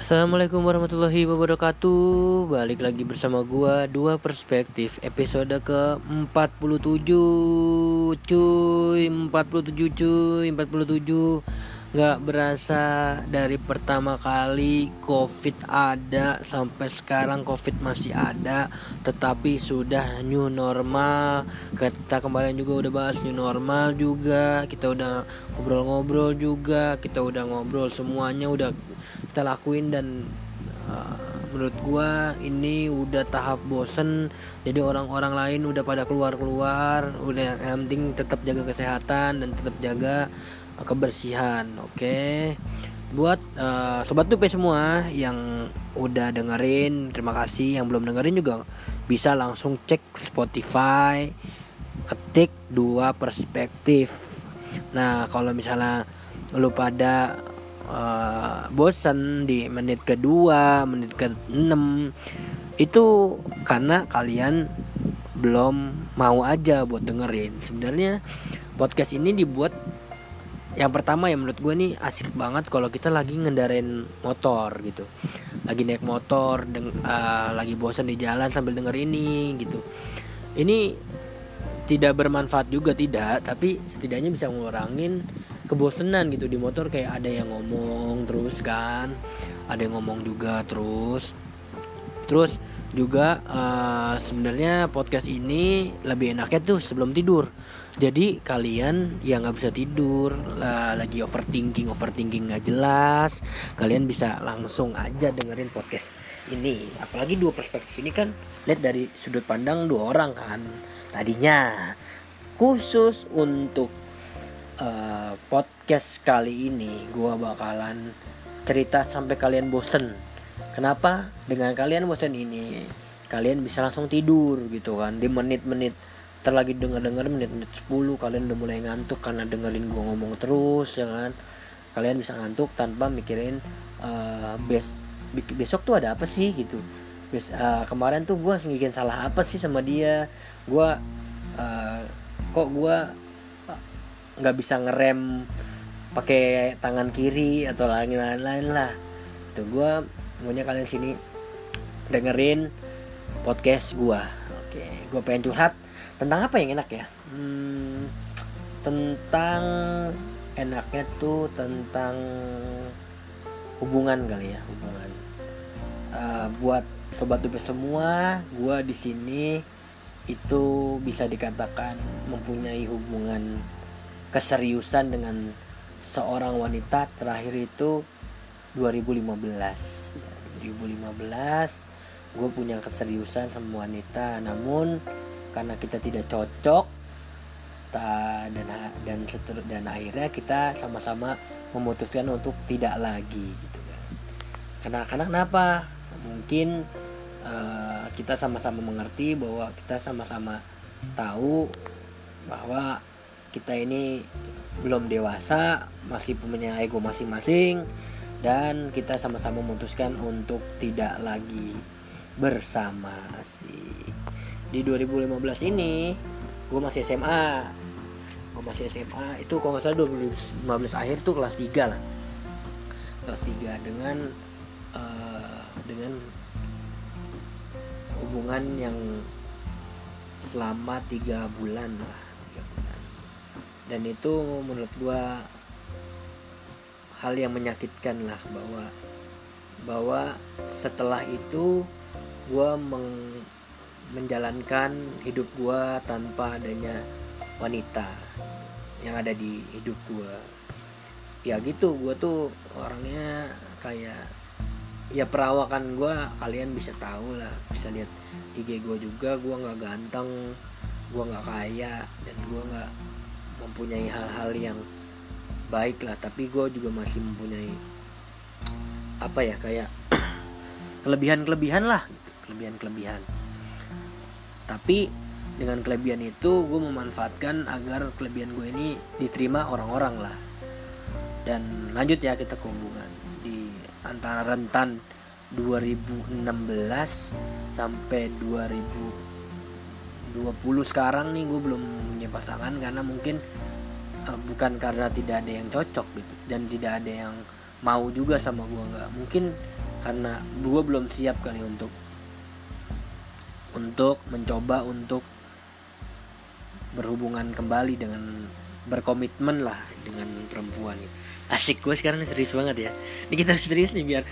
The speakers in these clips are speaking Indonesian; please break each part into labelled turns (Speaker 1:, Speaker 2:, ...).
Speaker 1: Assalamualaikum warahmatullahi wabarakatuh. Balik lagi bersama gua Dua Perspektif Episode ke 47 Cuy 47 cuy 47 Gak berasa dari pertama kali Covid ada Sampai sekarang Covid masih ada Tetapi sudah new normal. Kita kemarin juga udah bahas new normal juga Kita udah ngobrol-ngobrol juga Kita udah ngobrol semuanya udah kita lakuin dan uh, menurut gua ini udah tahap bosen. Jadi orang-orang lain udah pada keluar-keluar udah yang penting tetap jaga kesehatan dan tetap jaga kebersihan oke. Okay? buat uh, sobat tuh semua yang udah dengerin terima kasih. Yang belum dengerin juga bisa langsung cek Spotify ketik dua perspektif. Nah kalau misalnya lu pada uh, bosan di menit kedua menit ke 6 itu karena kalian belum mau aja buat dengerin. Sebenarnya podcast ini dibuat yang pertama ya menurut gue nih asik banget kalau kita lagi ngendarain motor gitu. Lagi naik motor deng uh, lagi bosan di jalan sambil denger ini gitu. Ini tidak bermanfaat juga tidak tapi setidaknya bisa ngurangin kebosanan gitu di motor. Kayak ada yang ngomong terus kan ada yang ngomong juga terus. Terus juga uh, sebenarnya podcast ini lebih enaknya tuh sebelum tidur. Jadi kalian yang nggak bisa tidur lagi overthinking overthinking nggak jelas kalian bisa langsung aja dengerin podcast ini. Apalagi dua perspektif ini kan lihat dari sudut pandang dua orang kan. Tadinya khusus untuk uh, podcast kali ini gue bakalan cerita sampai kalian bosen kenapa dengan kalian bosen ini? Kalian bisa langsung tidur gitu kan di menit-menit. Terlagi denger-denger menit-menit 10 kalian udah mulai ngantuk karena dengerin gue ngomong terus ya kan? Kalian bisa ngantuk tanpa mikirin uh, bes besok tuh ada apa sih gitu? Bes, uh, kemarin tuh gue bikin salah apa sih sama dia? Gue uh, kok gue nggak bisa ngerem pakai tangan kiri atau lain-lain lah. Itu gue maunya kalian sini dengerin podcast gue oke gue pengen curhat tentang apa yang enak ya? Hmm, tentang enaknya tuh tentang hubungan kali ya hubungan. Uh, buat sobat tuh semua gue di sini itu bisa dikatakan mempunyai hubungan keseriusan dengan seorang wanita. Terakhir itu 2015 2015 gue punya keseriusan sama wanita. Namun karena kita tidak cocok ta, dan dan seter, dan akhirnya kita sama-sama memutuskan untuk tidak lagi gitu kan. Karena karena kenapa? Mungkin uh, kita sama-sama mengerti bahwa kita sama-sama tahu bahwa kita ini belum dewasa masih punya ego masing-masing dan kita sama-sama memutuskan untuk tidak lagi bersama sih di 2015 ini gue masih SMA gue masih SMA itu kalau nggak salah 2015 akhir tuh kelas 3 lah. Kelas 3 dengan uh, dengan hubungan yang selama tiga bulan lah dan itu menurut gua hal yang menyakitkan lah bahwa bahwa setelah itu gua meng, menjalankan hidup gua tanpa adanya wanita yang ada di hidup gua. Ya gitu gua tuh orangnya kayak ya perawakan gua kalian bisa tahu lah bisa lihat IG gua juga gua nggak ganteng gua nggak kaya dan gua nggak mempunyai hal-hal yang baik lah tapi gue juga masih mempunyai apa ya kayak kelebihan-kelebihan lah gitu. Kelebihan-kelebihan. Tapi dengan kelebihan itu gue memanfaatkan agar kelebihan gue ini diterima orang-orang lah. Dan lanjut ya kita hubungan. Di antara rentan 2016 sampai 2000 20 sekarang nih gue belum punya pasangan karena mungkin bukan karena tidak ada yang cocok gitu. Dan tidak ada yang mau juga sama gue nggak. Mungkin karena gue belum siap kali untuk untuk mencoba untuk berhubungan kembali dengan berkomitmen lah dengan perempuan. Asik gue sekarang serius banget ya. Ini kita serius nih biar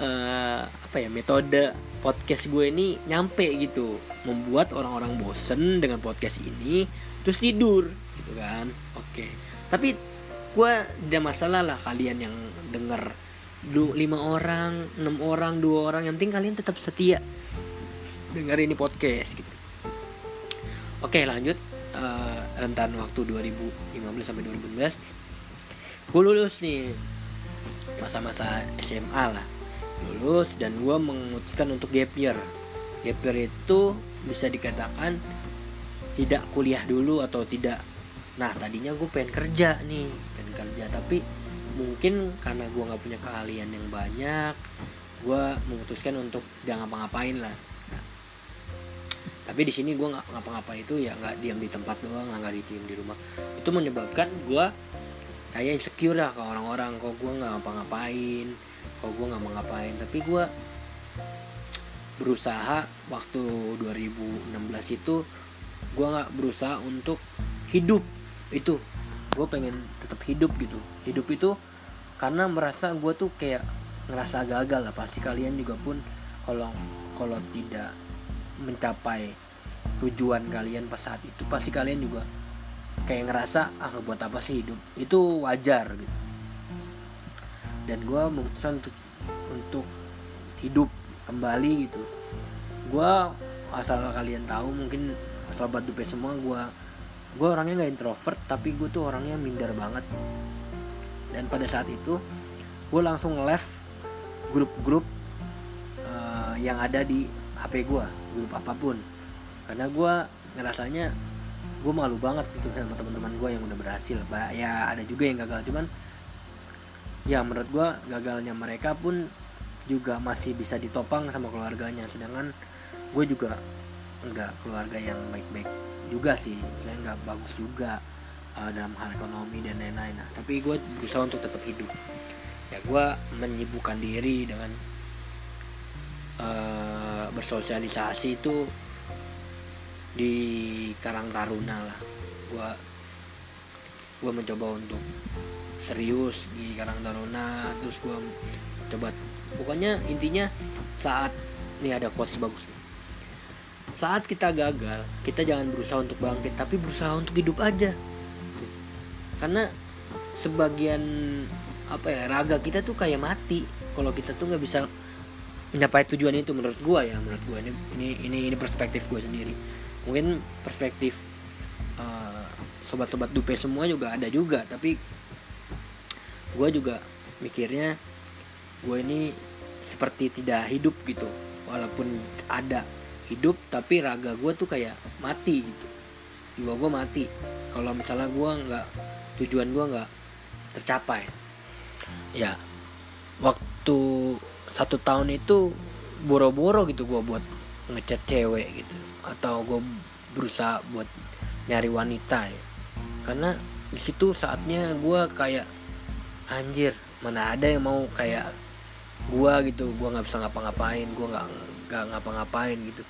Speaker 1: uh, apa ya metode podcast gue ini nyampe gitu. Membuat orang-orang bosen dengan podcast ini terus tidur gitu kan. Oke. Tapi gue tidak masalah lah kalian yang denger. Du, lima orang enam orang dua orang yang penting kalian tetap setia denger ini podcast gitu. Oke lanjut. Uh, rentan waktu 2015 sampai 2016 gue lulus nih masa-masa SMA lah lulus dan gue memutuskan untuk gap year. Gap year itu bisa dikatakan tidak kuliah dulu atau tidak. Nah tadinya gue pengen kerja nih pengen kerja tapi mungkin karena gue nggak punya keahlian yang banyak gue memutuskan untuk jangan ngapa-ngapain lah. Tapi di sini gue nggak ngapa-ngapain itu ya nggak diam di tempat doang nggak di diam di rumah. Itu menyebabkan gue kayak insecure lah ke orang-orang kok gue nggak ngapa-ngapain kok gue nggak mau ngapain. Tapi gue berusaha waktu 2016 itu gue nggak berusaha untuk hidup itu. Gue pengen tetap hidup gitu. Hidup itu karena merasa gue tuh kayak ngerasa gagal lah. Pasti kalian juga pun kalau kalau tidak mencapai tujuan kalian pas saat itu pasti kalian juga kayak ngerasa ah buat apa sih hidup? Itu wajar gitu dan gue memutuskan untuk untuk hidup kembali gitu. Gue asal kalian tahu mungkin sobat dupe semua gue gue orangnya nggak introvert tapi gue tuh orangnya minder banget. Dan pada saat itu gue langsung left grup-grup uh, yang ada di HP gue grup apa pun. Karena gue ngerasanya gue malu banget gitu sama teman-teman gue yang udah berhasil. Ya ada juga yang gagal cuman ya menurut gue gagalnya mereka pun juga masih bisa ditopang sama keluarganya. Sedangkan gue juga nggak keluarga yang baik-baik juga sih. Saya nggak bagus juga uh, dalam hal ekonomi dan lain-lain. Nah, tapi gue berusaha untuk tetap hidup. Ya gue menyibukkan diri dengan uh, bersosialisasi itu di Karang Taruna lah. Gue gue mencoba untuk serius di Karang Taruna terus gue coba pokoknya intinya saat ini ada quotes bagus nih. Saat kita gagal kita jangan berusaha untuk bangkit tapi berusaha untuk hidup aja. Karena sebagian apa ya raga kita tuh kayak mati. Kalau kita tuh nggak bisa mencapai tujuan itu menurut gue ya menurut gue ini ini ini ini perspektif gue sendiri. Mungkin perspektif uh, sobat-sobat dupe semua juga ada juga tapi gue juga mikirnya gue ini seperti tidak hidup gitu. Walaupun ada hidup tapi raga gue tuh kayak mati gitu. Jiwa gue mati. Kalau misalnya gue nggak tujuan gue nggak tercapai. Ya waktu satu tahun itu boro-boro gitu gue buat ngechat cewek gitu. Atau gue berusaha buat nyari wanita ya. Karena di situ saatnya gue kayak anjir mana ada yang mau kayak gue gitu. Gue nggak bisa ngapa-ngapain gue nggak nggak ngapa-ngapain gitu.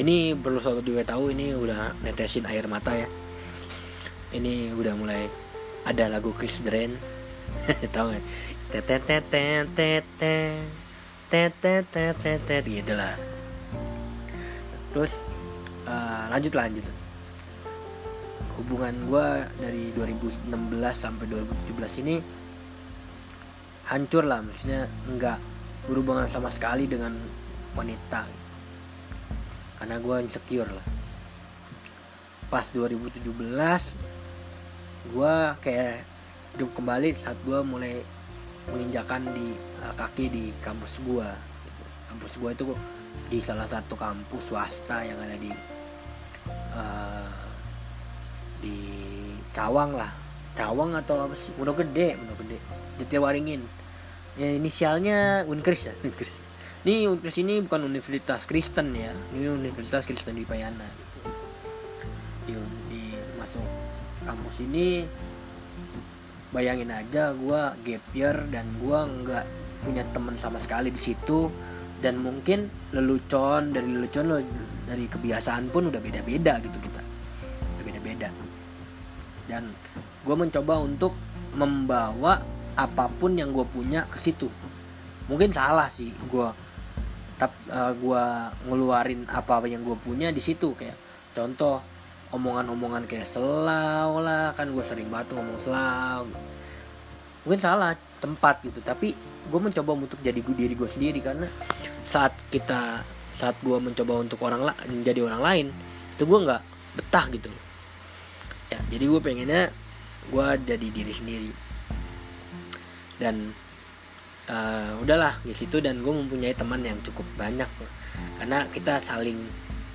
Speaker 1: Ini perlu sobat juga tahu ini udah netesin air mata ya. Ini udah mulai ada lagu Chris Drain tahu nggak? Tetetetetetet tetetetetet gitu lah. Terus uh, lanjut lanjut hubungan gue dari 2016 sampai 2017 ini hancur lah maksudnya nggak berhubungan sama sekali dengan wanita. Karena gue insecure lah. Pas 2017 gue kayak hidup kembali saat gue mulai menginjakan di uh, kaki di kampus gue kampus gue itu di salah satu kampus swasta yang ada di uh, di Cawang lah. Cawang atau apa sih? Udah Gede Udah Gede. Di Tewaringin ya inisialnya Unkris ya Unkris. Ini Unkris ini bukan universitas Kristen ya. Ini universitas Kristen di Payana. Di, di masuk kampus ini bayangin aja gue gap year dan gue nggak punya teman sama sekali di situ. Dan mungkin lelucon dari lelucon dari kebiasaan pun udah beda-beda gitu kita dan gue mencoba untuk membawa apa pun yang gue punya ke situ. Mungkin salah sih gue tap uh, gue ngeluarin apa yang gue punya di situ. Kayak contoh omongan-omongan kayak selau lah kan gue sering banget ngomong selau. Mungkin salah tempat gitu tapi gue mencoba untuk jadi diri gue sendiri. Karena saat kita saat gue mencoba untuk orang lain jadi orang lain itu gue nggak betah gitu jadi gue pengennya gue jadi diri sendiri. Dan uh, udahlah di situ dan gue mempunyai teman yang cukup banyak. Karena kita saling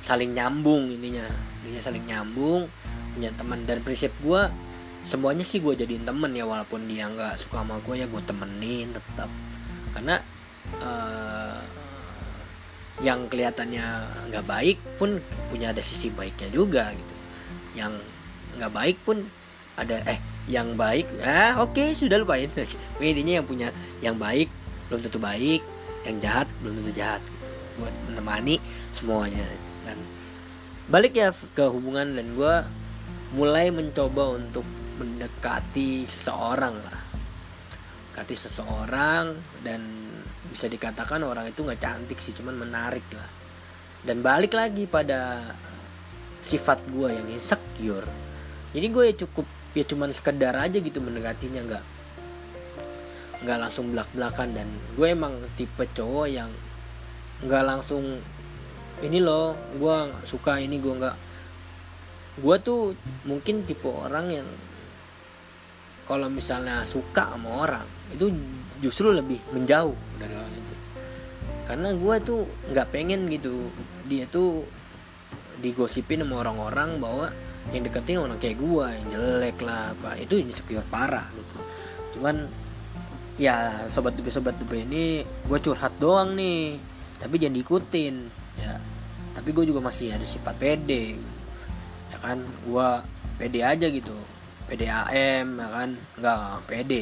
Speaker 1: saling nyambung ininya. Ininya saling nyambung punya teman. Dan prinsip gue semuanya sih gue jadiin temen ya walaupun dia nggak suka sama gue ya gue temenin tetap. Karena uh, yang kelihatannya nggak baik pun punya ada sisi baiknya juga gitu. Yang nggak baik pun. Ada eh yang baik ah oke okay, sudah lupain. Intinya yang punya yang baik belum tentu baik. Yang jahat belum tentu jahat. Buat menemani semuanya. Dan balik ya ke hubungan dan gue mulai mencoba untuk mendekati seseorang lah. Mendekati seseorang dan bisa dikatakan orang itu nggak cantik sih cuman menarik lah. Dan balik lagi pada sifat gue yang insecure jadi gue ya cukup ya cuman sekedar aja gitu mendekatinya nggak nggak langsung belak belakan dan gue emang tipe cowok yang nggak langsung ini loh gue suka ini gue nggak gue tuh mungkin tipe orang yang kalau misalnya suka sama orang itu justru lebih menjauh dari orang itu. Karena gue tuh nggak pengen gitu dia tuh digosipin sama orang-orang bahwa yang deketin orang kayak gue yang jelek lah apa. Itu ini insecure parah gitu. Cuman ya sobat dupe sobat dupe ini gue curhat doang nih. Tapi jangan diikutin ya. Tapi gue juga masih ada sifat pede ya kan gue pede aja gitu. PDAM ya kan. Nggak PD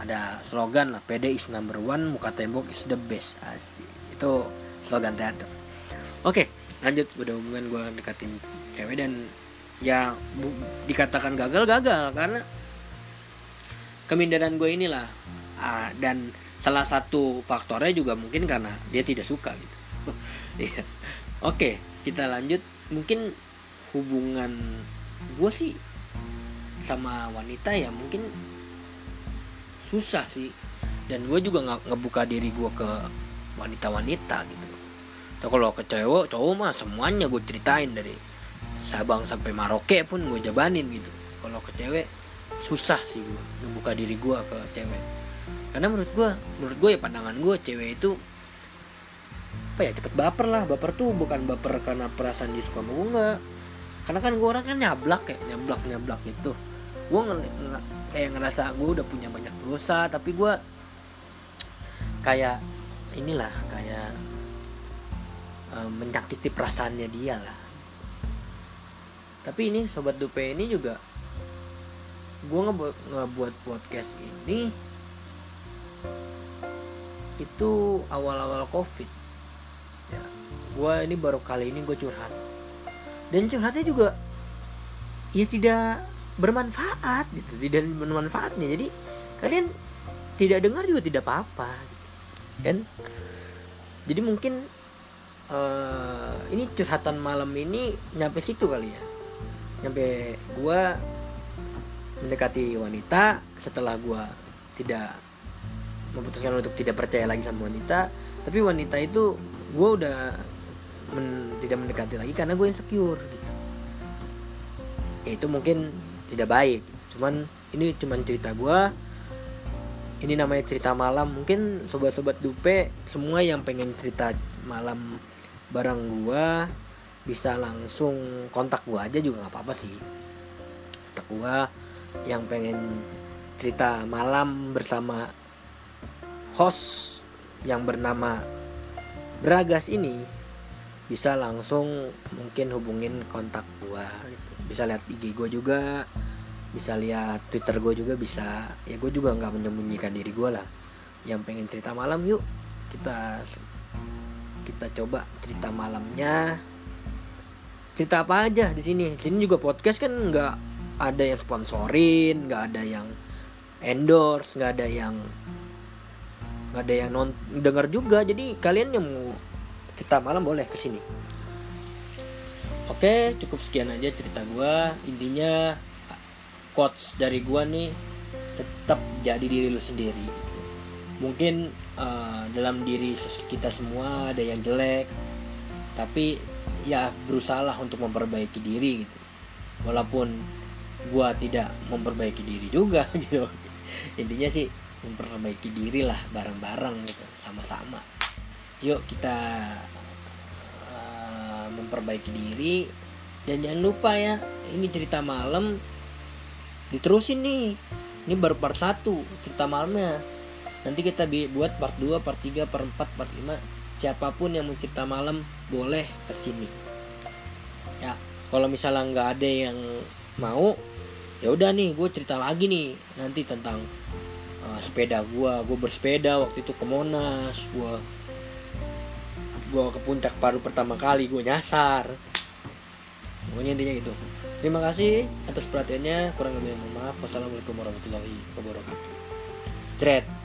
Speaker 1: ada slogan lah PD is number one muka tembok is the best. Asik. Itu slogan teater. Oke lanjut. Udah hubungan gue deketin cewek dan ya bu, dikatakan gagal gagal. Karena kemindaran gue inilah. Ah, dan salah satu faktornya juga mungkin karena dia tidak suka gitu. Iya. oke kita lanjut. Mungkin hubungan gue sih sama wanita ya mungkin susah sih. Dan gue juga nggak ngebuka diri gue ke wanita-wanita gitu. Tapi kalau ke cewek cowok mah semuanya gue ceritain dari Sabang sampai Maroke pun gue jabanin gitu. Kalau ke cewek susah sih gue ngebuka diri gue ke cewek karena menurut gue menurut gue ya pandangan gue cewek itu apa ya cepet baper lah. Baper tuh bukan baper karena perasaan dia suka gue enggak karena kan gue orang kan nyablak ya nyablak nyablak gitu. Gue ng- kayak ngerasa gue udah punya banyak dosa tapi gue kayak inilah kayak um, menyakiti perasaannya dia lah tapi ini sobat dupe ini juga gue ngebuat ngebuat podcast ini itu awal-awal covid. Ya gue ini baru kali ini gue curhat. Dan curhatnya juga ya tidak bermanfaat gitu tidak bermanfaatnya. Jadi kalian tidak dengar juga tidak apa-apa gitu. kan? Jadi mungkin uh, ini curhatan malam ini nyampe situ kali ya nyampe gua mendekati wanita setelah gua tidak memutuskan untuk tidak percaya lagi sama wanita tapi wanita itu gue udah men, tidak mendekati lagi karena gue insecure gitu. Ya, itu mungkin tidak baik. Cuman ini cuman cerita gue ini namanya cerita malam. Mungkin sobat-sobat dupe semua yang pengen cerita malam bareng gue bisa langsung kontak gue aja juga nggak apa-apa sih. Kontak gue yang pengen cerita malam bersama host yang bernama Bragas ini bisa langsung mungkin hubungin kontak gue bisa lihat IG gue juga bisa lihat Twitter gue juga bisa. Ya gue juga nggak menyembunyikan diri gue lah. Yang pengen cerita malam yuk kita kita coba cerita malamnya cerita apa aja di sini. Di sini juga podcast kan nggak ada yang sponsorin nggak ada yang endorse nggak ada yang nggak ada yang non dengar juga. Jadi kalian yang mau cerita malam boleh ke sini oke cukup sekian aja cerita gue intinya quotes dari gue nih tetap jadi diri lu sendiri. Mungkin uh, dalam diri kita semua ada yang jelek tapi ya berusahalah untuk memperbaiki diri gitu. Walaupun gua tidak memperbaiki diri juga gitu. Intinya sih memperbaiki diri lah bareng-bareng gitu sama-sama. Yuk kita uh, memperbaiki diri. Dan jangan lupa ya ini cerita malam. Diterusin nih. Ini baru part 1 cerita malamnya. Nanti kita buat part 2 part 3 part 4 part 5 siapa pun yang mau cerita malam boleh ke sini ya kalau misalnya nggak ada yang mau ya udah nih gue cerita lagi nih nanti tentang uh, sepeda gue gue bersepeda waktu itu ke Monas gue gue ke puncak baru pertama kali gue nyasar. Pokoknya intinya gitu. Terima kasih atas perhatiannya. Kurang lebih mohon maaf. Wassalamualaikum warahmatullahi wabarakatuh. Thread